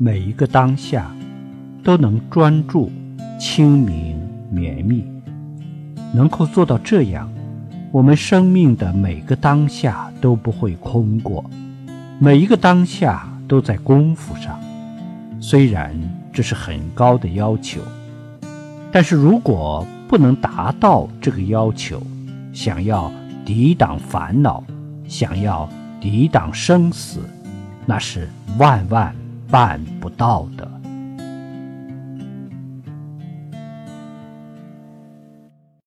每一个当下都能专注、清明、绵密。能够做到这样，我们生命的每个当下都不会空过，每一个当下都在功夫上。虽然这是很高的要求，但是如果不能达到这个要求，想要抵挡烦恼，想要抵挡生死，那是万万办不到的。